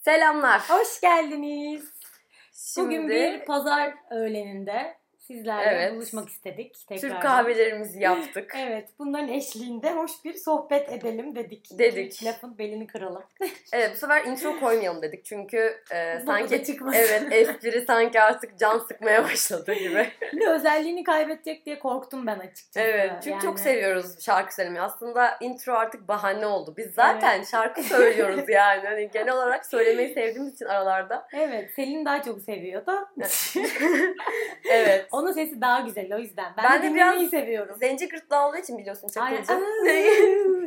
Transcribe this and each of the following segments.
Selamlar. Hoş geldiniz. Şimdi Bugün bir pazar öğleninde sizlerle Evet. buluşmak istedik. Tekrar. Türk kahvelerimizi yaptık. Evet, bunların eşliğinde hoş bir sohbet edelim dedik. Dedik. Lafın belini kıralım. Evet bu sefer intro koymayalım dedik çünkü e, sanki evet espri sanki artık can sıkmaya başladı gibi. Bir özelliğini kaybedecek diye korktum ben açıkçası. Evet çünkü Yani- çok seviyoruz şarkı söylemeyi. Aslında intro artık bahane oldu. Biz zaten şarkı söylüyoruz yani. Hani genel olarak söylemeyi sevdiğimiz için aralarda. Evet, Selin daha çok seviyor da. Evet. Onun sesi daha güzel o yüzden. Ben, Ben de de biraz seviyorum. Zenci gırtlağı olduğu için biliyorsun. Çakılcı.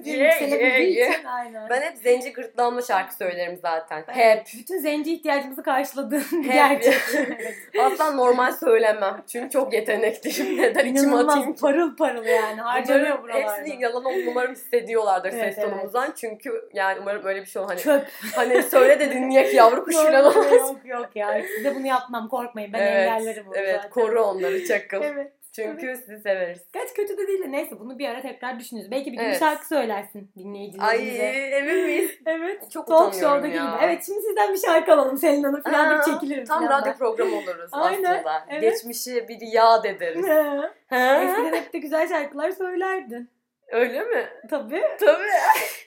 Yükselebildiği için, Aynen. ben hep zenci gırtlağımla şarkı söylerim zaten. Evet, Hep. Bütün zenci ihtiyacımızı karşıladığın bir gerçek. Asla normal söylemem. Çünkü çok yetenekliyim. Neden içime atayım parıl parıl yani. Harcanıyor buralarda. hepsini yalan olduğunu umarım hissediyorlardır Evet, ses tonumuzdan. Çünkü yani umarım öyle bir şey olur. Hani, Çöp. hani söyle de dinleyek yavru kuş falan yok, olmaz. yok yok ya. Size bunu yapmam korkmayın. Ben engellerim onu evet zaten. koru onları çakıl. Evet. Çünkü sizi severiz. Gerçi kötü de değil de neyse bunu bir ara tekrar düşünürüz. Belki bir gün Evet. şarkı söylersin Ay dinleyicilerimize. emin miyiz? Evet. Çok Talk show'da ya. gibi. Evet şimdi sizden bir şarkı alalım Selin Hanım falan deyip çekilirim. Tam radyo ben. programı oluruz Aynen, aslında. evet. Geçmişi bir yad ederiz. Eskiden hep de güzel şarkılar söylerdin. Öyle mi? Tabii. Tabii.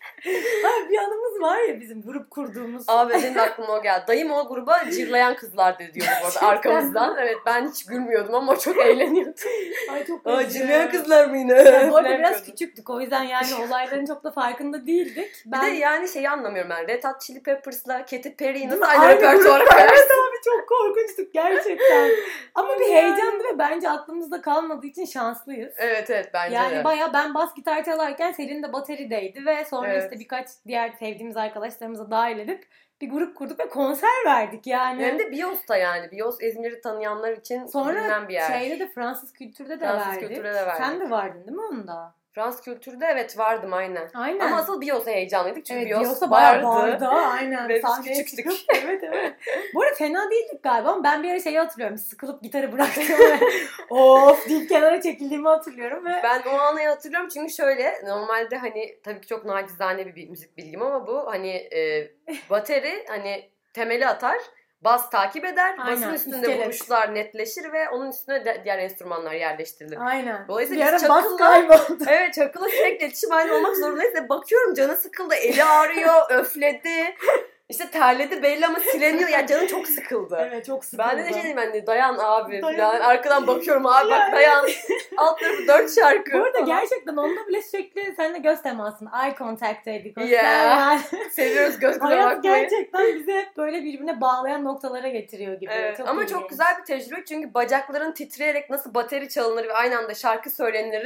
Ay, bir anımız var ya bizim grup kurduğumuz. Abi benim de aklıma o geldi. Dayım o gruba cırlayan kızlar dedi diyordu bu arada arkamızdan. Evet ben hiç gülmüyordum ama çok eğleniyordum. Ay çok Aa cırlayan kızlar mı yine? Yani bu arada biraz küçüktük o yüzden yani olayların çok da farkında değildik. Ben Bir de yani şeyi anlamıyorum ben. Red Hot Chili Peppers'la Katy Perry'i Değil nasıl aynı repertuara koyarsın? Evet abi çok korkunçtuk gerçekten. Ama bir heyecandı ve bence aklımızda kalmadığı için şanslıyız. Evet evet bence yani de. baya ben bas gitar çalarken Selin de baterideydi ve sonra Evet. işte birkaç diğer sevdiğimiz arkadaşlarımıza dahil edip bir grup kurduk ve konser verdik yani. Hem de Bios'ta yani. Bios İzmir'i tanıyanlar için Sonra bilinen bir yer. şeyde de Fransız kültürde de Fransız verdik. kültürde de verdik. Sen de vardın değil mi onda? Fransız kültürde evet vardım aynen. Aynen. Ama asıl Bios'a heyecanlıydık çünkü Evet, Bios bayağı vardı. vardı. Aynen. Ve Sahneye çıkıp- evet evet. Bu arada fena değildik galiba ama ben bir ara şeyi hatırlıyorum. Sıkılıp gitarı bıraktım ve of deyip kenara çekildiğimi hatırlıyorum ve Ben o anı hatırlıyorum çünkü şöyle normalde hani tabii ki çok nacizane bir müzik bilgim ama bu hani e, bateri hani temeli atar. Bas takip eder. Basın Aynen, üstünde iskelet. vuruşlar netleşir ve onun üstüne de diğer enstrümanlar yerleştirilir. aynen. Dolayısıyla biz Çakıl'la-. Evet Çakıl'la sürekli iletişim halinde olmak zorundayız bakıyorum canı sıkıldı, eli ağrıyor, öfledi. İşte terledi belli ama sileniyor. Yani canı çok sıkıldı. Evet çok sıkıldı. Ben de ne şey diyeyim hani dayan abi Dayan. falan. Arkadan bakıyorum abi bak Ya, dayan. Alt tarafı dört şarkı. Bu arada gerçekten onda bile sürekli seninle göz temasın. Eye contact'teydik. Yeah. Seviyoruz göz göze bakmayı. gerçekten bizi hep böyle birbirine bağlayan noktalara getiriyor gibi. Evet, Çok ama ilginç. çok güzel bir tecrübe çünkü bacakların titreyerek nasıl bateri çalınır ve aynı anda şarkı söylenir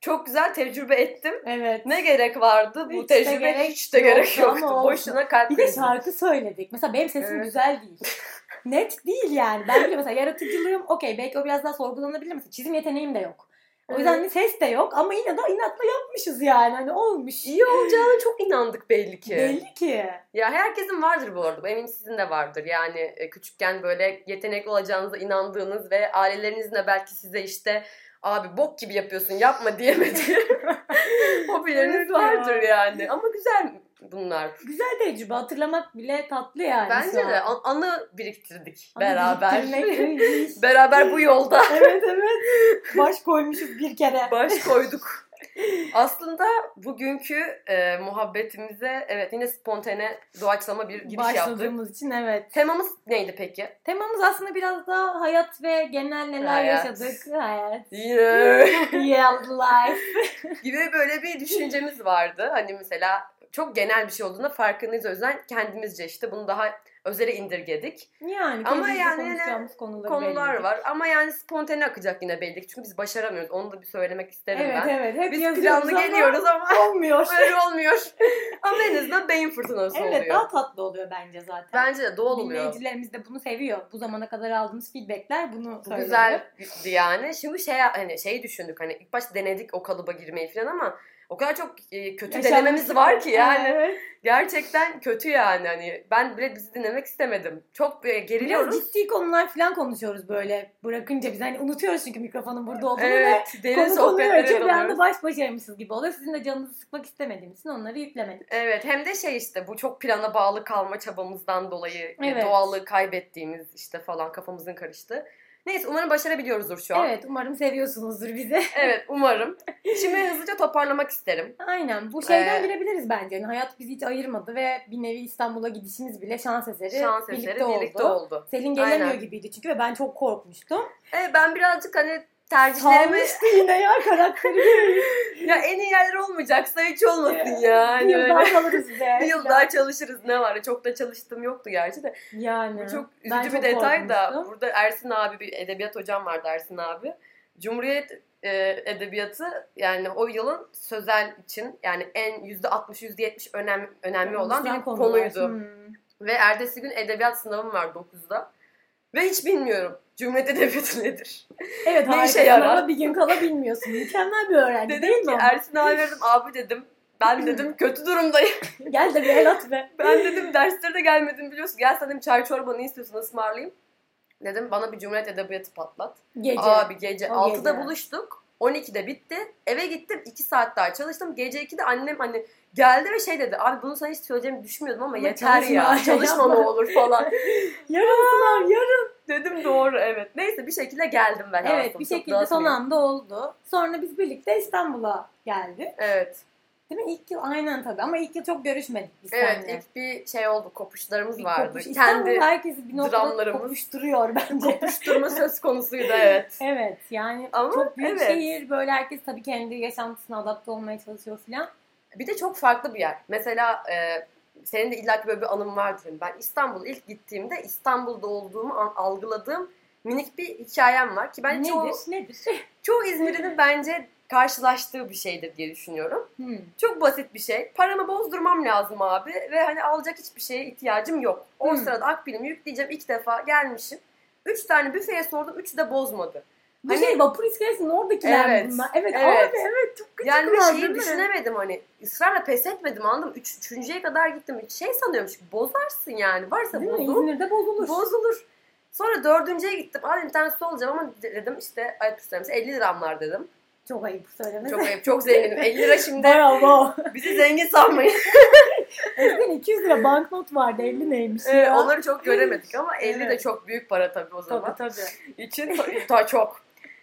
çok güzel tecrübe ettim. Evet. Ne gerek vardı bu Hiç de tecrübe gerek hiç de gerek yoktu yoktu. Boşuna kalp Bir de şarkı söyledik. Mesela benim sesim Evet. güzel değil. Net değil yani. Ben bile mesela yaratıcılığım okey belki o biraz daha sorgulanabilir. Mesela çizim yeteneğim de yok. O yüzden Evet. ses de yok ama yine de inatla yapmışız yani. Hani olmuş. İyi olacağına çok inandık belli ki. Belli ki. Ya herkesin vardır bu arada. Eminim sizin de vardır. Yani e, küçükken böyle yetenekli olacağınıza inandığınız ve ailelerinizin de belki size işte abi bok gibi yapıyorsun yapma diyemediği hobileriniz Evet ya. vardır yani. Ama güzel bunlar. Güzel tecrübe. Hatırlamak bile tatlı yani. Bence de an- anı biriktirdik Ama beraber. beraber bu yolda evet evet. Baş koymuşuz bir kere. baş koyduk. Aslında bugünkü e, muhabbetimize evet yine spontane doğaçlama bir giriş yaptık. Başladığımız için evet. Temamız neydi peki? Temamız aslında biraz daha hayat ve genel neler Hayat. yaşadık. Hayat. Yine Yeah, life. gibi böyle bir düşüncemiz vardı. Hani mesela çok genel bir şey olduğunda farkındayız. O yüzden kendimizce işte bunu daha özele indirgedik. Yani Ama yani konuşacağımız konuları Konular belirledik. var ama yani spontane akacak yine belli. Çünkü biz başaramıyoruz. Onu da bir söylemek isterim Evet ben. evet. Hep Biz planlı ama geliyoruz ama olmuyor. öyle olmuyor. ama en azından beyin fırtınası evet oluyor. daha tatlı oluyor bence zaten. Bence de doğal oluyor. Dinleyicilerimiz de bunu seviyor. Bu zamana kadar aldığımız feedbackler bunu Bu söylüyor. güzeldi yani. Şimdi şey hani şey düşündük hani ilk başta denedik o kalıba girmeyi falan ama O kadar çok e, kötü Yaşanmış denememiz var ki yani. Evet. Gerçekten kötü yani. Hani ben bile bizi dinlemek istemedim. Çok Biraz geriliyoruz. ciddi konular falan konuşuyoruz böyle bırakınca biz hani unutuyoruz çünkü mikrofonun burada olduğunu ve Evet, derin konu konuyu açıyor bir anda baş başaymışız gibi oluyor. Sizin de canınızı sıkmak istemediğimiz için onları yüklemedik. Evet hem de şey işte bu çok plana bağlı kalma çabamızdan dolayı Evet. doğallığı kaybettiğimiz işte falan kafamızın karıştı. Neyse umarım başarabiliyoruzdur şu an. Evet umarım seviyorsunuzdur bizi. Evet umarım. Şimdi hızlıca toparlamak isterim. Aynen bu şeyden Ee, girebiliriz bence. Yani hayat bizi hiç ayırmadı ve bir nevi İstanbul'a gidişimiz bile şans eseri Şans birlikte, eseri oldu. birlikte oldu. Selin gelemiyor Aynen. gibiydi çünkü ve ben çok korkmuştum. Evet ben birazcık hani tercihlerimi Salmıştı yine ya karakteri. ya en iyi yerler olmayacaksa hiç olmasın ya. bir Hani yıl daha kalırız be. Bir yıl daha çalışırız ne var? Çok da çalıştım yoktu gerçi de. Yani. Bu çok üzücü çok bir detay da. korkmuştum. Burada Ersin abi bir edebiyat hocam vardı Ersin abi. Cumhuriyet e, edebiyatı yani o yılın sözel için yani en %60 %70 önem, önemli olan bir konuydu. Hmm. Ve ertesi gün edebiyat sınavım var 9'da. Ve hiç bilmiyorum Cumhuriyet Edebiyatı nedir. Evet Ne işe yarar? sınava bir gün kala bilmiyorsun. Mükemmel bir öğrenci değil Dedim mi? ki o? Ersin abi dedim abi dedim ben dedim kötü durumdayım. Gel de bir el at be. Ben dedim derslere de gelmedim biliyorsun. Gel sen dedim çay çorba ne istiyorsun ısmarlayayım. Dedim bana bir Cumhuriyet Edebiyatı patlat. Gece. Abi gece O 6'da gece. buluştuk. 12'de bitti. Eve gittim 2 saat daha çalıştım. Gece 2'de annem hani geldi ve şey dedi. Abi bunu sana hiç söyleyeceğimi düşünmüyordum ama, Ama yeter ya. çalışma, ne yapma." olur falan. Yarın sınav yarın. Dedim doğru evet. Neyse bir şekilde geldim ben Evet bir şekilde son anda oldu. Sonra biz birlikte İstanbul'a geldik. Evet. Değil mi? İlk yıl aynen tabii ama ilk yıl çok görüşmedik biz Evet seninle. ilk bir şey oldu. Kopuşlarımız Bir vardı. kopuş. İstanbul Kendi herkesi bir noktada kopuşturuyor bence. kopuşturma söz konusuydu evet. evet yani Ama çok büyük evet. şehir böyle herkes tabii kendi yaşantısına adapte olmaya çalışıyor falan. Bir de çok farklı bir yer. Mesela e, senin de illaki böyle bir anım vardır. Ben İstanbul'a ilk gittiğimde İstanbul'da olduğumu an- algıladığım minik bir hikayem var ki ben nedir? çoğu, Nedir? çoğu İzmir'in bence karşılaştığı bir şeydir diye düşünüyorum. Hmm. Çok basit bir şey. Paramı bozdurmam lazım abi ve hani alacak hiçbir şeye ihtiyacım yok. O Hmm. sırada akbilimi yükleyeceğim. İlk defa gelmişim. Üç tane büfeye sordum. Üçü de bozmadı. Bu Hani- şey vapur iskelesinin oradakiler Evet, bunlar? Evet, evet. abi evet çok küçük Yani bir var, şeyi düşünemedim hani. ısrarla pes etmedim anladın mı? Üç, üçüncüye kadar gittim. Şey sanıyorum çünkü bozarsın yani. Varsa Değil mi? bozul. İzmir'de bozulur. Bozulur. Sonra dördüncüye gittim. Bir tane su alacağım ama dedim işte ayıp söylemesi 50 liramlar dedim. Çok ayıp söylemesi. Çok ayıp, çok zenginim. 50 lira şimdi Bravo. bizi zengin sanmayın. Eskiden 200 lira banknot vardı 50 neymiş Ee, ya. onları çok göremedik ama 50 de Evet. çok büyük para tabii o zaman. Tabii tabii. için daha çok.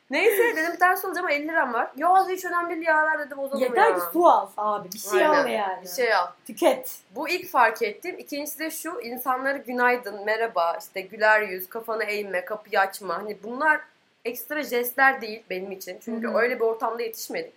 Neyse dedim bir tane su alacağım ama 50 liram var. Ya hiç önemli değil ya ver dedim bozalım Yeter ya. ki su al abi. Bir şey Aynen. al yani. Bir şey al. Tüket. Bu ilk fark ettiğim. İkincisi de şu insanları günaydın, merhaba, işte güler yüz, kafanı eğme, kapıyı açma. Hani bunlar ekstra jestler değil benim için. Çünkü Hı hı. öyle bir ortamda yetişmedik.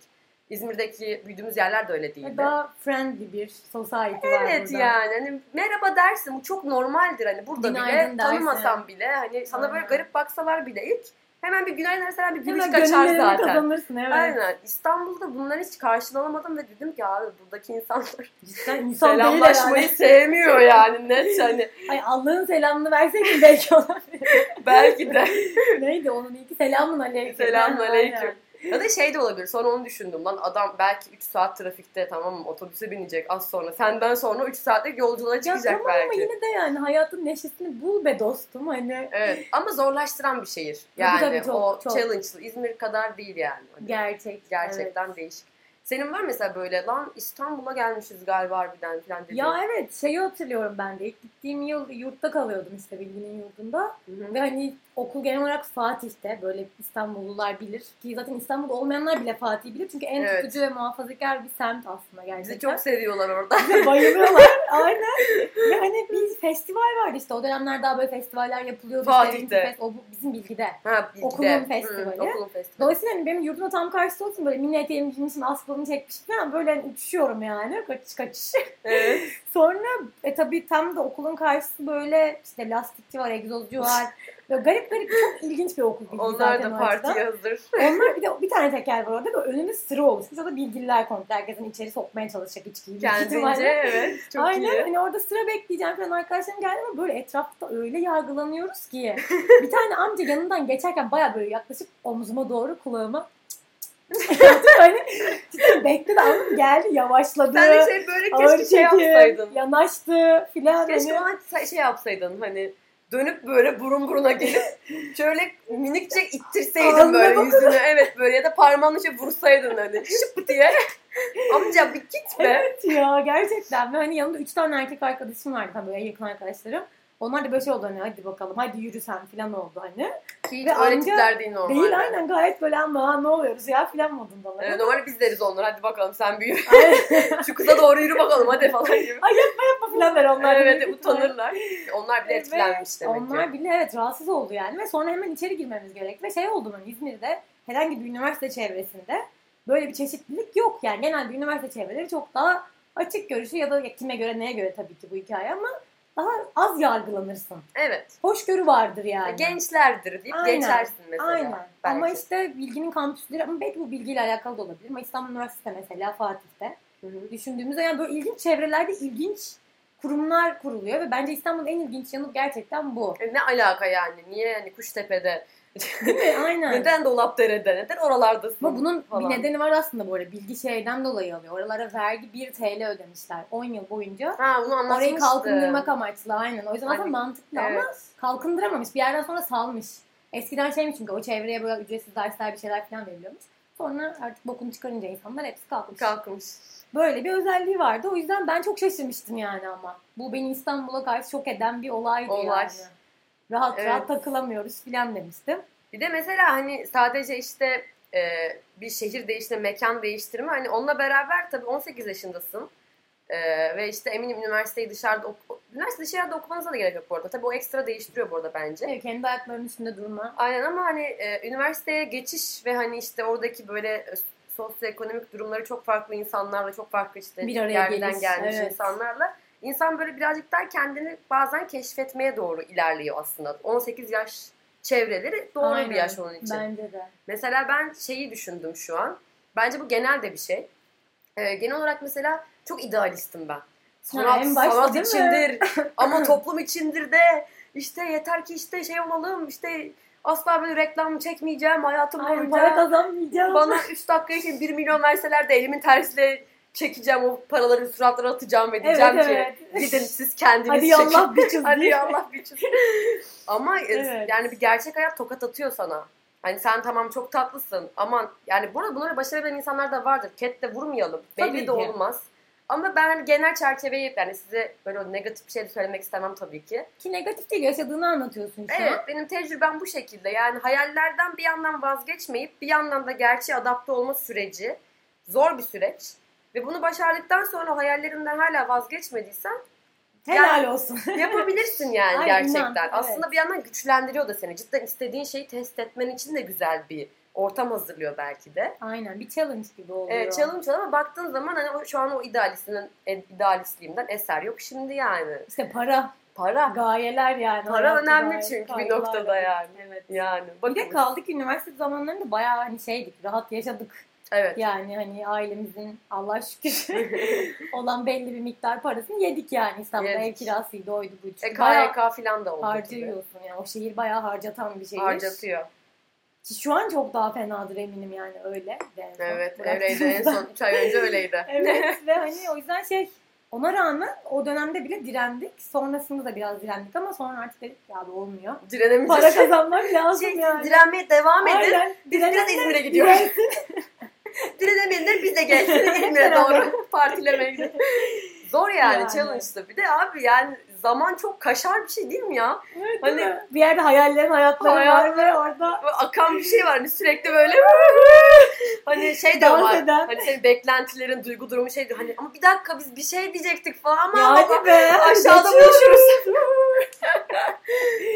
İzmir'deki büyüdüğümüz yerler de öyle değildi. Daha friendly bir society var Evet yani hani merhaba dersin bu çok normaldir hani burada Günaydın bile dersin. tanımasam bile hani sana böyle Aynen. garip baksalar bile ilk hemen bir günaydın dersen bir gülüş Hemen kaçar zaten. kazanırsın evet. Aynen. İstanbul'da bunları hiç karşılanamadım ve dedim ki abi buradaki insanlar Cidden insan selamlaşmayı herhalde. sevmiyor yani net hani Ay Allah'ın selamını verseydin belki olabilir. belki de Neydi onun ilki selamun aleyküm. selamun Aynen. Ya da şey de olabilir. Sonra onu düşündüm. Lan adam belki 3 saat trafikte tamam mı? Otobüse binecek az sonra. Senden sonra 3 saatlik yolculuğa Ya çıkacak tamam belki. ama yine de yani hayatın neşesini bul be dostum hani. Evet ama zorlaştıran bir şehir. Tabii, Yani tabii, çok, o çok. challenge'lı. İzmir kadar değil yani. Hani Gerçek. Gerçekten değişik. Senin var mesela böyle lan İstanbul'a gelmişiz galiba harbiden falan dediğin. Ya evet şeyi hatırlıyorum ben de. İlk gittiğim yıl yurtta kalıyordum işte Bilgi'nin yurdunda. Hı hı. Ve hani okul genel olarak Fatih'te böyle İstanbullular bilir. Ki zaten İstanbul'da olmayanlar bile Fatih bilir. Çünkü en Evet. tutucu ve muhafazakar bir semt aslında gerçekten. Bizi çok seviyorlar orada. Bayılıyorlar. Aynen. Ve hani bir festival vardı işte. O dönemler daha böyle festivaller yapılıyordu. Fatih'te. İşte Fest- o bizim bilgide. Ha, bilgide. Okulun Hı, festivali. okulun festivali. Dolayısıyla hani benim yurdumun tam karşısı olsun böyle mini eteğimi giymişim, askılımı çekmişim falan böyle hani uçuşuyorum yani kaçış kaçış. Evet. Sonra e tabii tam da okulun karşısı böyle işte lastikçi var, egzozcu var. Böyle garip garip çok ilginç bir okul Onlar da partiye hazır. Onlar bir de bir tane teker var orada böyle önünde sıra oluşmuş. O da bilgililer komple herkesin içeri sokmaya çalışacak içkiyi. Kendince evet. Çok Aynen iyi. hani orada sıra bekleyeceğim falan arkadaşlarım geldi ama böyle etrafta öyle yargılanıyoruz ki. bir tane amca yanından geçerken baya böyle yaklaşıp omzuma doğru kulağıma hani cidden bekledi anladın mı? geldi yavaşladı. Sen de şey böyle ağır keşke şey yapsaydın. Yanaştı filan. Keşke hani. ona şey yapsaydın hani dönüp böyle burun buruna gelip şöyle minikçe ittirseydin böyle yüzünü. Evet böyle ya da parmağınla şey vursaydın hani şıp diye. Amca bir gitme. Evet ya gerçekten. Ve hani yanımda üç tane erkek arkadaşım vardı tabii böyle yakın arkadaşlarım. Onlar da böyle şey oldu hani hadi bakalım hadi yürü sen falan oldu hani. Ki hiç Ve öyle amca tipler değil normalde. Değil aynen gayet böyle ama "Ha, ne oluyoruz ya filan modundalar. Evet, normalde biz deriz onlara hadi bakalım sen büyü. Şu kıza doğru yürü bakalım hadi falan gibi. Ay yapma yapma filan der onlar. evet utanırlar. Onlar bile etkilenmiş demek Onlar ki. bile evet rahatsız oldu yani ve sonra hemen içeri girmemiz gerek ve şey oldu hani İzmir'de herhangi bir üniversite çevresinde böyle bir çeşitlilik yok yani genelde üniversite çevreleri çok daha açık görüşü ya da kime göre neye göre tabii ki bu hikaye ama daha az yargılanırsın. Evet. Hoşgörü vardır yani. Gençlerdir deyip Aynen. geçersin mesela. Aynen. Belki. Ama işte bilginin kampüsleri ama belki bu bilgiyle alakalı da olabilir. Ama İstanbul Üniversitesi mesela Fatih'te. Hı hı. Düşündüğümüzde yani böyle ilginç çevrelerde ilginç kurumlar kuruluyor ve bence İstanbul'un en ilginç yanı gerçekten bu. E, Ne alaka yani? Niye yani Kuştepe'de? Aynen. Neden Dolapdere'de? Neden oralardasın? Ama bunun falan. bir nedeni var aslında bu arada. Bilgi şeyden dolayı alıyor. Oralara vergi 1 TL ödemişler 10 yıl boyunca. Ha bunu Orayı anlatmıştı. kalkındırmak amaçlı aynen. O yüzden aslında Hani, mantıklı ama Evet. kalkındıramamış. Bir yerden sonra salmış. Eskiden şeymiş çünkü o çevreye böyle ücretsiz dersler bir şeyler falan veriliyormuş. Sonra artık bokunu çıkarınca insanlar hepsi kalkmış. Kalkmış. Böyle bir özelliği vardı. O yüzden ben çok şaşırmıştım yani ama. Bu beni İstanbul'a karşı şok eden bir olaydı Olay. yani. Rahat Evet. rahat takılamıyoruz falan demiştim. Bir de mesela hani sadece işte e, bir şehir değiştirme, mekan değiştirme hani onunla beraber tabii 18 yaşındasın. E, ve işte eminim üniversiteyi dışarıda oku- üniversite dışarıda okumanıza da gerek yok bu arada. Tabii o ekstra değiştiriyor bu arada bence. Evet, kendi ayaklarının üstünde durma. Aynen ama hani e, üniversiteye geçiş ve hani işte oradaki böyle sosyoekonomik durumları çok farklı insanlarla, çok farklı işte Bir araya yerden geliş, gelmiş evet. insanlarla insan böyle birazcık daha kendini bazen keşfetmeye doğru ilerliyor aslında. 18 yaş çevreleri doğru Aynen. bir yaş onun için. Bence de. Mesela ben şeyi düşündüm şu an. Bence bu genel de bir şey. Ee, genel olarak mesela çok idealistim ben. Sanat, başta sanat içindir ama toplum içindir de işte yeter ki işte şey olalım işte asla böyle reklam çekmeyeceğim hayatım boyunca. para kazanmayacağım. Bana 3 dakika için 1 milyon verseler de elimin tersiyle çekeceğim o paraları suratlara atacağım ve diyeceğim Evet, ki evet. gidin siz kendiniz Hadi çekin. yallah biçiz Hadi yallah bir çiz. Ama e, Evet. yani bir gerçek hayat tokat atıyor sana. Hani sen tamam çok tatlısın ama yani burada bunları başarabilen insanlar da vardır. Ket de vurmayalım. Tabii Belli ki. de olmaz. Ama ben genel çerçeveyi yani size böyle negatif bir şey de söylemek istemem tabii ki. Ki negatif değil yaşadığını anlatıyorsun şu Evet an. benim tecrübem bu şekilde. Yani hayallerden bir yandan vazgeçmeyip bir yandan da gerçeğe adapte olma süreci zor bir süreç. Ve bunu başardıktan sonra hayallerinden hala vazgeçmediysen Helal olsun. Yapabilirsin yani Ay, gerçekten. inan, evet. Aslında bir yandan güçlendiriyor da seni. Cidden istediğin şeyi test etmen için de güzel bir ortam hazırlıyor belki de. Aynen bir challenge gibi oluyor. Evet challenge ama baktığın zaman hani o- şu an o idealistinin idealistliğimden eser yok şimdi yani. İşte para, Para. gayeler yani. Para önemli gaye- çünkü bir noktada yani. Evet. Yani. Bir de bakın. kaldık üniversite zamanlarında bayağı hani şeydik, rahat yaşadık. Evet. Yani hani ailemizin Allah şükür olan belli bir miktar parasını yedik yani İstanbul'da Yedik. ev kirasıydı oydu buydu. E, KYK falan da oldu. gibi. harcıyorsun yani o şehir bayağı harcatan bir şehir. Harcatıyor. Ki Şu an çok daha fenadır eminim yani öyle. de Evet öyleydi en son 3 ay önce öyleydi. evet ve hani o yüzden şey ona rağmen o dönemde bile direndik. Sonrasında da biraz direndik ama sonra artık dedik ya abi olmuyor. Direnemeyeceğiz. Para kazanmak lazım Şey, yani. direnmeye devam edin. Aynen. Biz biraz İzmir'e gidiyoruz. Direnemeyenler bize gelsin İzmir'e doğru partilemeye gidelim. Zor yani, Yani. challenge'dı. Bir de abi yani zaman çok kaşar bir şey değil mi ya? Evet, Hani- mi? bir yerde hayallerin hayatları var Hayatlar- ve orada Böyle akan bir şey var hani sürekli böyle hani şey de var. eden. Hani senin beklentilerin, duygu durumu şey diyor. Hani ama bir dakika biz bir şey diyecektik falan ama ya hadi be. aşağıda buluşuruz.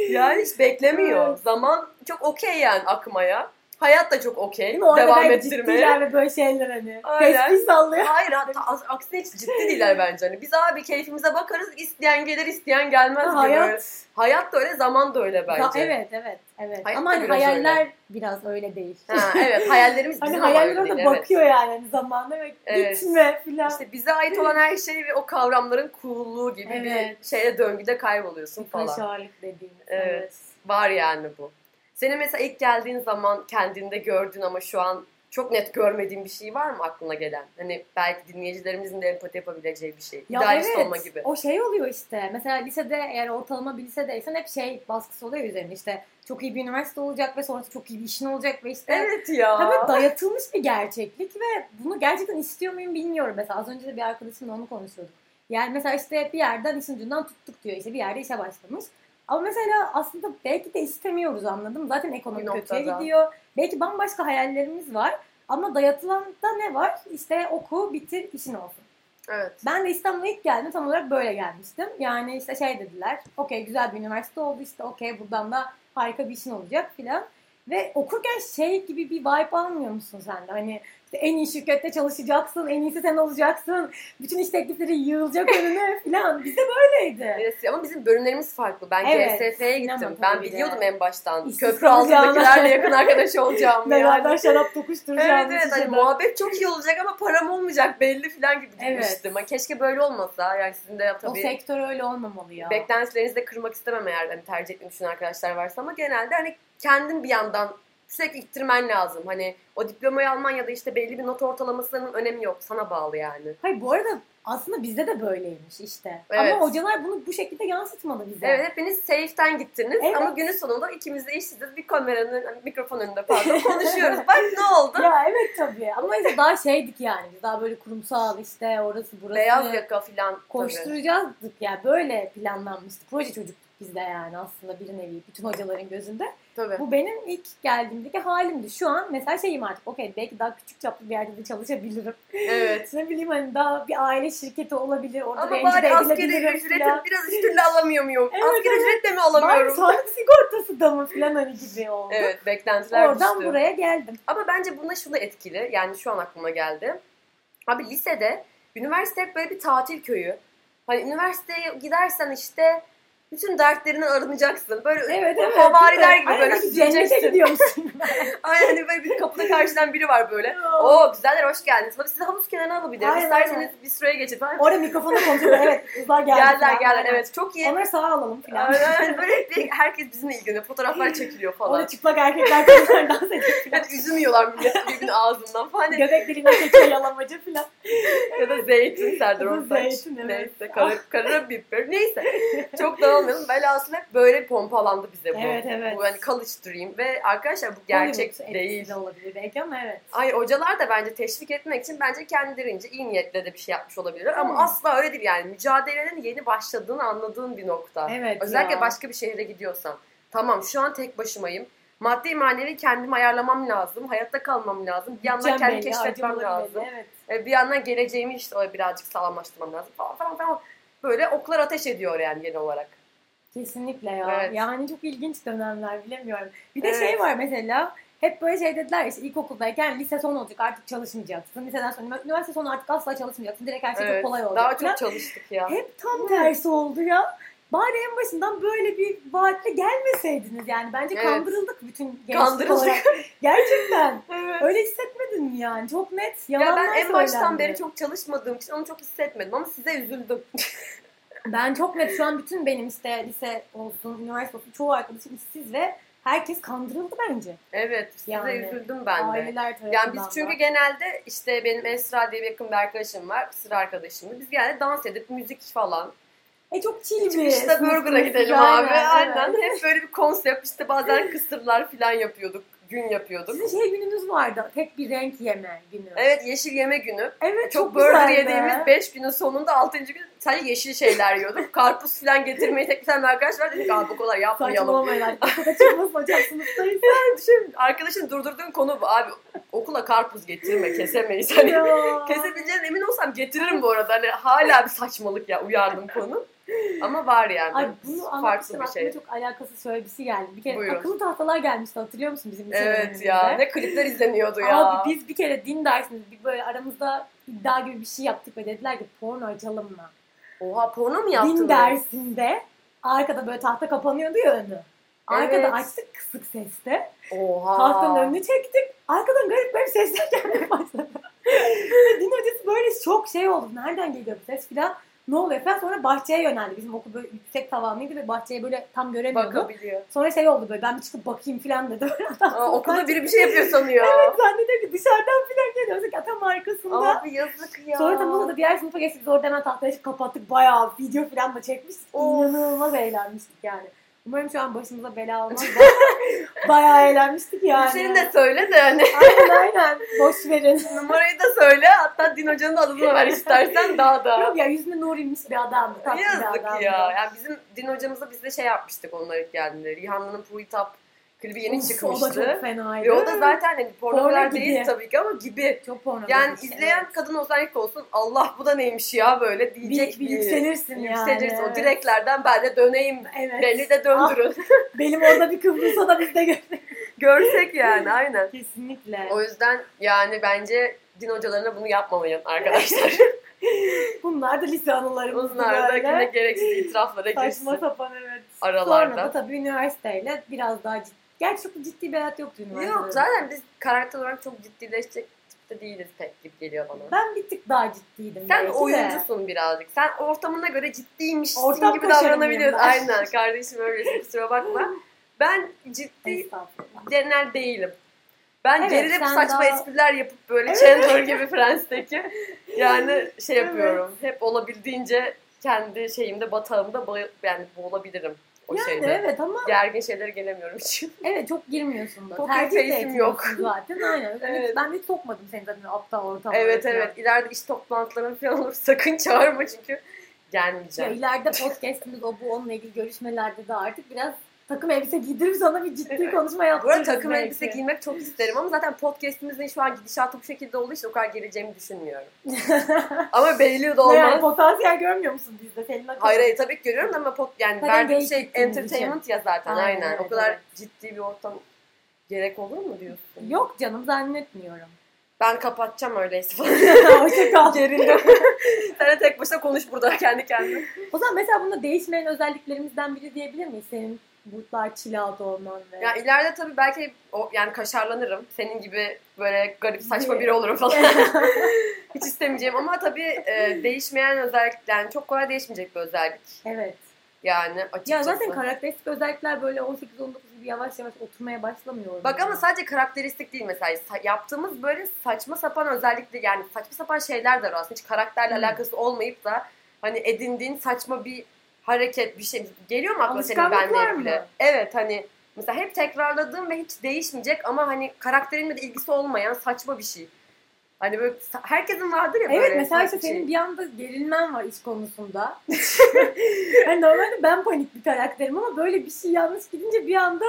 yani hiç beklemiyor. Evet. Zaman çok okey yani akmaya. Hayat da çok okey. Orada Devam ettirmeye. ve böyle şeyler hani. Aynen. Tespih sallıyor. Hayır hatta aksine hiç ciddi değiller bence. Hani biz abi keyfimize bakarız. isteyen gelir isteyen gelmez gibi. Hayat. Hayat da öyle zaman da öyle bence. Ya, evet evet evet. Hayat Ama hani biraz hayaller biraz öyle değil. Ha, evet hayallerimiz Hani bizim ama hayaller öyle orada değil, evet. bakıyor yani hani zamanda ve Evet. gitme filan. İşte bize ait olan her şey ve o kavramların coolluğu gibi Evet. bir şeye döngüde kayboluyorsun falan. Kaşarlık dediğimiz. Evet. Evet. Var yani bu. Senin mesela ilk geldiğin zaman kendinde gördün ama şu an çok net görmediğim bir şey var mı aklına gelen? Hani belki dinleyicilerimizin de empati yapabileceği bir şey. Ya İdealist evet, olma gibi. O şey oluyor işte. Mesela lisede eğer ortalama bir lisedeysen hep şey baskısı oluyor üzerine. İşte çok iyi bir üniversite olacak ve sonrası çok iyi bir işin olacak ve işte Evet ya. Tabii dayatılmış bir gerçeklik ve bunu gerçekten istiyor muyum bilmiyorum. Mesela az önce de bir arkadaşımla onu konuşuyorduk. Yani mesela işte bir yerden işin ucundan tuttuk diyor işte bir yerde işe başlamış. Ama mesela aslında belki de istemiyoruz anladım. Zaten ekonomi kötüye gidiyor. Belki bambaşka hayallerimiz var. Ama dayatılanda ne var? İşte oku, bitir, işin olsun. Evet. Ben de İstanbul'a ilk geldim tam olarak böyle gelmiştim. Yani işte şey dediler. Okey güzel bir üniversite oldu işte okey buradan da harika bir işin olacak filan. Ve okurken şey gibi bir vibe almıyor musun sen de? Hani işte en iyi şirkette çalışacaksın, en iyisi sen olacaksın. Bütün iş teklifleri yığılacak önüne filan. Bizde böyleydi. Evet, ama bizim bölümlerimiz farklı. Ben Evet, GSF'ye gittim. Ben bir de. biliyordum en baştan. İşsiz Köprü altındakilerle yakın arkadaş olacağım. Beraber yani. şarap Evet tokuşturacağımız evet hani muhabbet çok iyi olacak ama param olmayacak belli falan gibi Evet. gitmiştim. Hani keşke böyle olmasa. Yani sizin de O tabii sektör öyle olmamalı ya. beklentilerinizi de kırmak istemem eğer hani tercih etmeyi düşünen arkadaşlar varsa ama genelde hani kendin bir yandan sürekli ittirmen lazım. Hani o diplomayı alman ya da işte belli bir not ortalamasının önemi yok. Sana bağlı yani. Hayır bu arada aslında bizde de böyleymiş işte. Evet. Ama hocalar bunu bu şekilde yansıtmadı bize. Evet hepiniz safe'ten gittiniz Evet. ama günün sonunda ikimiz de işsiziz bir kameranın hani mikrofon önünde pardon konuşuyoruz. Bak ne oldu? Ya evet tabii. Ama işte daha şeydik yani. Daha böyle kurumsal işte orası burası. Beyaz yaka falan. tabii. Koşturacaktık yani. Böyle planlanmıştı. Proje çocuktuk biz de yani aslında bir nevi. Bütün hocaların gözünde. Tabii. Bu benim ilk geldiğimdeki halimdi. Şu an mesela şeyim artık. Okey belki daha küçük çaplı bir yerde de çalışabilirim. Evet. ne bileyim hani daha bir aile şirketi olabilir. Orada Ama bari askeri ücreti falan. biraz üstünde alamıyor muyum? Evet, askeri evet. ücret de mi Bari alamıyorum? sağlık sigortası da mı falan hani gibi oldu. Evet beklentiler Oradan düştü. buraya geldim. Ama bence bunda şu da etkili. Yani şu an aklıma geldi. Abi lisede, üniversite hep böyle bir tatil köyü. Hani üniversiteye gidersen işte bütün dertlerinden arınacaksın. Böyle Evet evet. havariler gibi böyle süzüleceksin. gidiyormuşsun. Aynen hani böyle bir kapıda karşıdan biri var böyle. Oo güzeller hoş geldiniz. Tabii sizi havuz kenarına alabilirim. Aynen, İsterseniz aynen. bir sıraya geçin falan. Orada mikrofonu kontrol Evet kızlar geldi. Geldiler geldiler evet çok iyi. Onları sağa alalım falan. Aynen, böyle bir- herkes bizimle ilgileniyor. Fotoğraflar çekiliyor falan. Orada çıplak erkekler kızlar dans ediyor falan. Hadi üzüm yiyorlar birbirinin ağzından falan. Hani Göbek deliğine çekiyor yalamacı falan. ya da zeytin Serdar Ortaç. zeytin, evet. Neyse kara, karabiber. Neyse. Çok dağılmayalım. Velhasıl hep böyle pompalandı bize bu. Evet, evet. Bu hani college dream ve arkadaşlar bu gerçek Hollywood değil. de olabilir belki ama evet. Ay hocalar da bence teşvik etmek için bence kendilerince iyi niyetle de bir şey yapmış olabilirler. Hmm. Ama asla öyle değil yani. Mücadelenin yeni başladığını anladığın bir nokta. Evet Özellikle ya. başka bir şehre gidiyorsan. Tamam şu an tek başımayım. Maddi manevi kendimi ayarlamam lazım. Hayatta kalmam lazım. Bir yandan kendimi keşfetmem lazım. Evet. E, bir yandan geleceğimi işte o birazcık sağlamlaştırmam lazım falan falan falan. Böyle oklar ateş ediyor yani genel olarak. Kesinlikle ya. Evet. Yani çok ilginç dönemler bilemiyorum. Bir de Evet. şey var mesela hep böyle şey dediler işte ilkokuldayken lise son olacak artık çalışmayacaksın. Liseden sonra üniversite sonu artık asla çalışmayacaksın. Direkt her şey Evet, çok kolay olacak. Daha çok falan. çalıştık ya. Hep tam tersi oldu ya. Bari en başından böyle bir vaatle gelmeseydiniz yani. Bence Evet. kandırıldık bütün gençlik Kandırıldık. olarak. Gerçekten. Evet. Öyle hissetmedin mi yani? Çok net. Ya Yalanlar ben en baştan söylendi. beri çok çalışmadığım için onu çok hissetmedim ama size üzüldüm. Ben çok net şu an bütün benim işte lise olsun, üniversite olsun çoğu arkadaşım işsiz ve herkes kandırıldı bence. evet size Yani, üzüldüm ben de. Aileler tarafından Yani biz da. çünkü genelde işte benim Esra diye bir yakın bir arkadaşım var. Sıra arkadaşım. Biz genelde dans edip müzik falan. E çok chill bir Çıkışta burger'a gidelim abi. Aynen. Hep böyle bir konsept işte bazen kısırlar falan yapıyorduk. Gün yapıyorduk. Sizin şey gününüz vardı. Tek bir renk yeme günü. Evet yeşil yeme günü. Evet, Çok, çok, burger yediğimiz 5 günün sonunda 6. gün sadece yeşil şeyler yiyorduk. Karpuz falan getirmeyi teklif eden bir arkadaş var. Dedik abi bu kadar yapmayalım. Saçmalamayın çıkmasın hocam sınıftayız. Düşün, arkadaşın durdurduğun konu bu. Abi okula karpuz getirme kesemeyiz. Hani kesebileceğine emin olsam getiririm bu arada. Hani hala bir saçmalık ya uyardım konu. Ama var yani. Ay bunu farklı bir şey. çok alakasız şöyle bir şey geldi. Bir kere Buyurun. akıllı tahtalar gelmişti hatırlıyor musun bizim Evet ya ne klipler izleniyordu ya. Abi biz bir kere din dersinde bir böyle aramızda iddia gibi bir şey yaptık ve dediler ki porno açalım mı? Oha porno mu yaptın? Din dersinde arkada böyle tahta kapanıyordu ya önü. Arkada Evet. açtık kısık sesle. Oha. Tahtanın önünü çektik. Arkadan garip garip sesler gelmeye başladı. Din hocası böyle çok şey oldu. Nereden geliyor bu ses filan. Ne oluyor falan. Sonra bahçeye yöneldi. Bizim okul böyle yüksek tavanlıydı ve bahçeye böyle tam göremiyordu. Bakabiliyor. Sonra şey oldu böyle ben bir çıkıp bakayım falan dedi. Aa, okulda biri bir şey yapıyor sanıyor. Evet zannediyor ki dışarıdan falan geliyor. Tam arkasında. Abi yazık ya. Sonra tam o da diğer sınıfa geçtik. Biz orada hemen tahtaya kapattık. Bayağı video falan da çekmiştik. Of. İnanılmaz eğlenmiştik yani. Umarım şu an başımıza bela olmaz. Bayağı eğlenmiştik yani. Senin de söyle de hani Aynen aynen. Boş verin. numarayı da söyle. Hatta Din Hoca'nın da adını ver istersen daha da. Yok ya yüzünde nur inmiş bir adamdı. Tatlı bir Yazık adamdı. ya. Yani bizim Din Hocamızla biz de şey yapmıştık onlar ilk geldiğinde. Rihanna'nın Puitap klibi yeni Uf, O da çıkmıştı. çok fenaydı. Ve o da zaten hani porno Porno gibi. değil tabii ki ama gibi. çok porno. Yani dedik, izleyen evet. kadın özellikle olsun Allah bu da neymiş ya böyle bir, diyecek bir yükselirsin yani. Yükselirsin. O direklerden ben de döneyim. Evet. Beni de döndürün. Benim orada bir kıvrılsa da biz de görelim. Görsek yani aynen. Kesinlikle. O yüzden yani bence din hocalarına bunu yapmamayın arkadaşlar. Bunlar da lise anılarımızdı Bunlar da yine gereksiz itiraflara Saçma girsin sapan evet. aralarda. Sonra da tabii üniversiteyle biraz daha ciddi. Gerçi çok ciddi bir hayat yoktu üniversitede. Yok zaten biz karakter olarak çok ciddileşecek tipte değiliz pek gibi geliyor bana. Ben bir tık daha ciddiydim. Sen belki de. oyuncusun birazcık. Sen ortamına göre ciddiymişsin Ortam gibi davranabiliyorsun. Aynen kardeşim öylesin kusura bakma. Ben ciddi genel değilim. Ben Evet, gerilip sen saçma daha- espriler yapıp böyle Evet. Chandler gibi Friends'teki yani şey Evet. yapıyorum. Hep olabildiğince kendi şeyimde batağımda yani boğulabilirim o Yani şeyde. evet ama Gergin şeylere gelemiyorum hiç. evet çok girmiyorsun da. Poker face'im yok. zaten aynen. Evet. Ben hiç sokmadım seni zaten aptal ortamlara. evet falan. evet ileride iş toplantılarım falan olur sakın çağırma çünkü Ya gelmeyeceğim. ileride podcastimiz o bu onunla ilgili görüşmelerde de artık biraz takım elbise giydirip sana bir ciddi konuşma yaptırırız takım belki. elbise giymek çok isterim ama zaten podcastimizin şu an gidişatı bu şekilde olduğu için o kadar geleceğimi düşünmüyorum. ama belli de Ne yani olmaz. potansiyel görmüyor musun bizde? Senin akıllı. Hayır hayır tabii ki görüyorum ama pot, yani Zaten verdiğim şey entertainment ya zaten Aynen, aynen. o evet, kadar evet. ciddi bir ortam gerek olur mu diyorsun? Yok canım zannetmiyorum. Ben kapatacağım öyleyse falan. Hoşça kal. Gerildim. Sen de tek başına konuş burada kendi kendine. O zaman mesela bunda değişmeyen özelliklerimizden biri diyebilir miyiz? Senin burtlar çilat olman ve... Ya ileride tabii belki o yani kaşarlanırım. Senin gibi böyle garip saçma biri olurum falan. Hiç istemeyeceğim ama tabii e, değişmeyen özellik yani çok kolay değişmeyecek bir özellik. evet. Yani açıkçası. Ya zaten karakteristik özellikler böyle 18-19 gibi yavaş yavaş oturmaya başlamıyor. Bak ama sadece karakteristik değil mesela yaptığımız böyle saçma sapan özellikle yani saçma sapan şeyler de var aslında hiç karakterle Hı. alakası olmayıp da hani edindiğin saçma bir hareket bir şey geliyor mu aklına senin benle ilgili? Evet hani mesela hep tekrarladığım ve hiç değişmeyecek ama hani karakterinle de ilgisi olmayan saçma bir şey. Hani böyle herkesin vardır ya Evet böyle mesela işte şey. senin bir anda gerilmen var iş konusunda. yani normalde ben panik bir karakterim ama böyle bir şey yanlış gidince bir anda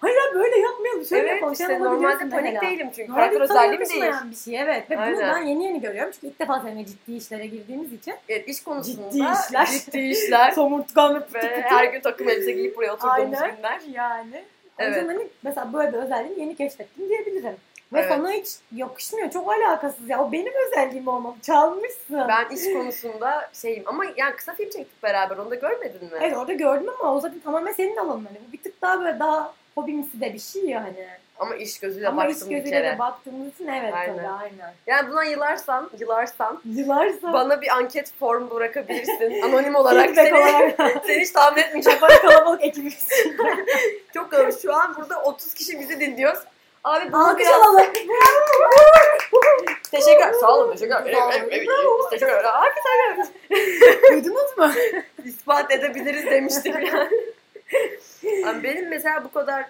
hayır abi böyle yapmayalım şöyle Evet yapalım. işte Sen normalde panik mesela. değilim çünkü Normalde karakter sana özelliği mi değil? bir şey evet. Ve bunu Aynen. ben yeni yeni görüyorum çünkü ilk defa seninle ciddi işlere girdiğimiz için. Evet, iş konusunda Ciddi işler. ciddi işler Somurtkan ve ve her gün takım elbise giyip buraya oturduğumuz Aynen. günler. Yani. O Evet. yüzden hani mesela böyle bir özelliğimi yeni keşfettim diyebilirim. Ve Evet. sana hiç yakışmıyor. Çok alakasız ya. O benim özelliğim olmalı. Çalmışsın. Ben iş konusunda şeyim ama yani kısa film çektik beraber onu da görmedin mi? Evet orada gördüm ama o zaten tamamen senin alanın. Hani bu bir tık daha böyle daha hobimsi de bir şey ya hani. Ama iş gözüyle ama iş baktım bir gözüyle kere. de baktığımız için evet Aynen. tabii aynen. Yani buna yılarsan, yılarsan Yılarsa bana bir anket form bırakabilirsin. Anonim olarak seni, olarak seni hiç tahmin etmeyeceğim. böyle kalabalık ekibimiz. Çok kalabalık. Şu an burada 30 kişi bizi dinliyor. Abi bunu Alkış biraz... alalım. Teşekkür Sağ olun. Teşekkür ederim. Evet, evet, evet. Teşekkür ederim. Duydunuz mu? ispat edebiliriz demiştim yani. Abi benim mesela bu kadar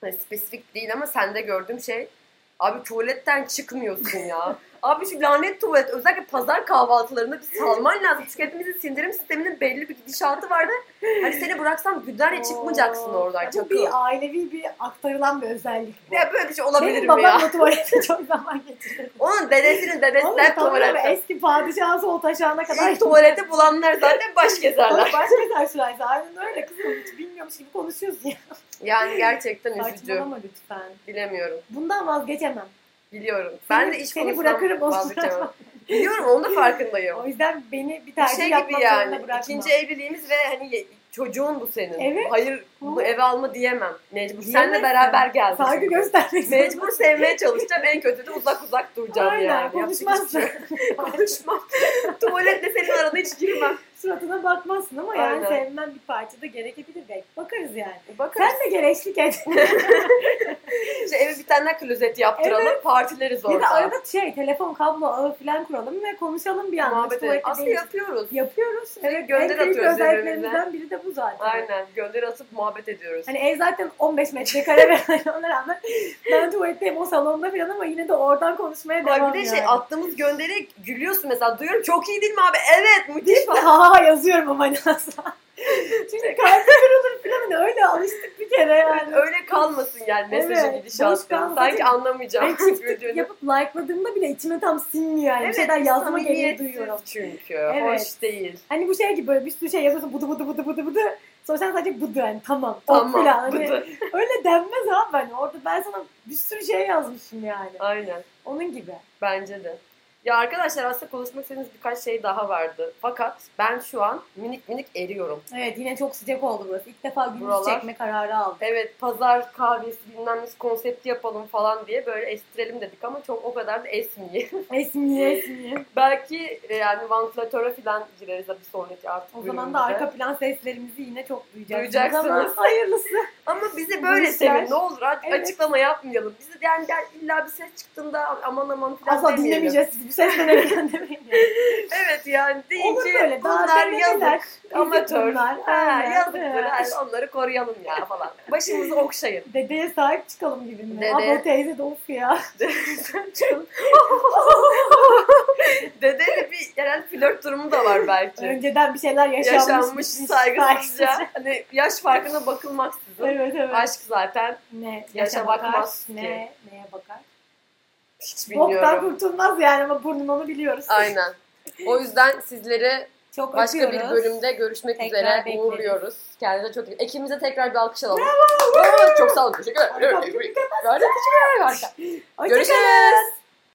hani spesifik değil ama sende gördüğüm şey abi tuvaletten çıkmıyorsun ya. Abi şu lanet tuvalet özellikle pazar kahvaltılarında bir salman lazım. Çünkü hepimizin sindirim sisteminin belli bir gidişatı vardı. Hani seni bıraksam güdlerle çıkmayacaksın oradan. Bu bir ailevi bir aktarılan bir özellik bu. Ya böyle bir şey olabilir Benim mi babam ya? da tuvalete çok zaman geçirdi. Onun dedesinin dedesi Oğlum, hep tamam ama tuvalette. eski padişahı sol taşağına kadar. İlk tuvaleti bulanlar zaten baş gezerler. Başka karşılaysa. Aynen öyle kızım. Hiç bilmiyormuş gibi konuşuyorsun ya. Yani gerçekten üzücü. Saçmalama lütfen. Bilemiyorum. Bundan vazgeçemem. Biliyorum. Ben de iş seni bırakırım o. Biliyorum onun da farkındayım. O yüzden beni bir Bir tercih şey yapmak gibi yani. bırakma. İkinci evliliğimiz ve hani çocuğun bu senin. Evet. Hayır bu eve alma diyemem. Mecbur. Diyemezsin. Senle beraber geldik. Saygı göstermek Mecbur sevmeye çalışacağım. En kötü de uzak uzak duracağım Aynen, yani. Konuşmazsın. şey. Konuşmam. Tuvaletle senin arana hiç girmem. Suratına bakmazsın ama yani Aynen. sevmen bir parça da gerekebilir belki. Bakarız yani. Bakarız. Sen de gel eşlik et. İşte eve bir tane klozet yaptıralım. Partileriz Bir de orada. arada şey telefon kablo ağı falan kuralım ve konuşalım bir anda. Muhabbet edelim. Aslında değiliz. yapıyoruz. Yapıyoruz. Evet, gönderi en atıyoruz özelliklerimizden biri de bu zaten. Aynen. Gönderi atıp muhabbet ediyoruz. Hani ev zaten 15 metrekare ve ona rağmen ben tuvaletteyim o salonda falan ama yine de oradan konuşmaya Ay devam bir de yani. şey attığımız gönderi gülüyorsun mesela duyuyorum çok iyi değil mi abi? Evet müthiş falan. Ha yazıyorum ama asla. Çünkü kalbi kırılır falan hani öyle alıştık bir kere yani. Öyle kalmasın yani mesajın Evet, gidişatı. Sanki Ben anlamayacağım çift tık güldüğünü. yapıp like'ladığımda bile içime tam sinmiyor yani. bir Evet, şeyler yazma gereği duyuyorum. çünkü. Evet. Hoş değil. Hani bu şey gibi böyle bir sürü şey yazıyorsun bıdı bıdı bıdı bıdı bıdı. Sonra sen sadece bıdı yani tamam. Tamam. Falan. Hani bıdı. öyle denmez abi hani. Orada ben sana bir sürü şey yazmışım yani. Aynen. Onun gibi. Bence de. Ya arkadaşlar aslında konuşmak istediğimiz birkaç şey daha vardı. Fakat ben şu an minik minik eriyorum. Evet yine çok sıcak oldu burası. İlk defa gündüz Buralar. çekme kararı aldım. Evet pazar kahvesi bilmem ne konsepti yapalım falan diye böyle estirelim dedik ama çok o kadar da esmiyor. Esmiye esmiye. Belki e, yani vantilatöre falan gireriz bir sonraki artık O zaman da bölümümüzde. arka plan seslerimizi yine çok duyacaksınız. Duyacaksınız. Ama hayırlısı. Ama bizi böyle Bu sevin ne olur Evet. açıklama yapmayalım. Bizi yani gel, illa bir ses çıktığında aman aman falan Asla demeyelim. dinlemeyeceğiz sizi. Sesle ne falan demeyin. Evet yani deyince böyle. Bunlar yazık, amatör. bunlar. Ha, yazıktır Evet. onları koruyalım ya falan. Başımızı okşayın. Dedeye sahip çıkalım gibi mi? Dede- Abla teyze de of ya. Dedeyle bir yerel flört durumu da var belki. Önceden bir şeyler yaşanmış. Yaşanmış saygısızca. Hani yaş farkına bakılmaksızın. Evet evet. Aşk zaten ne? yaşa Yaşa, bakmaz bakar. ki. Ne? Neye bakar? Hiç Boktan bilmiyorum. kurtulmaz yani ama burnun onu biliyoruz. Aynen. O yüzden sizleri Çok başka bir öpüyoruz. bölümde görüşmek Tekrar üzere bekleriz. uğurluyoruz. Kendinize çok iyi. Ekibimize tekrar bir alkış alalım. Bravo. Çok sağ olun. Teşekkür ederim. Harika, Görüşürüz.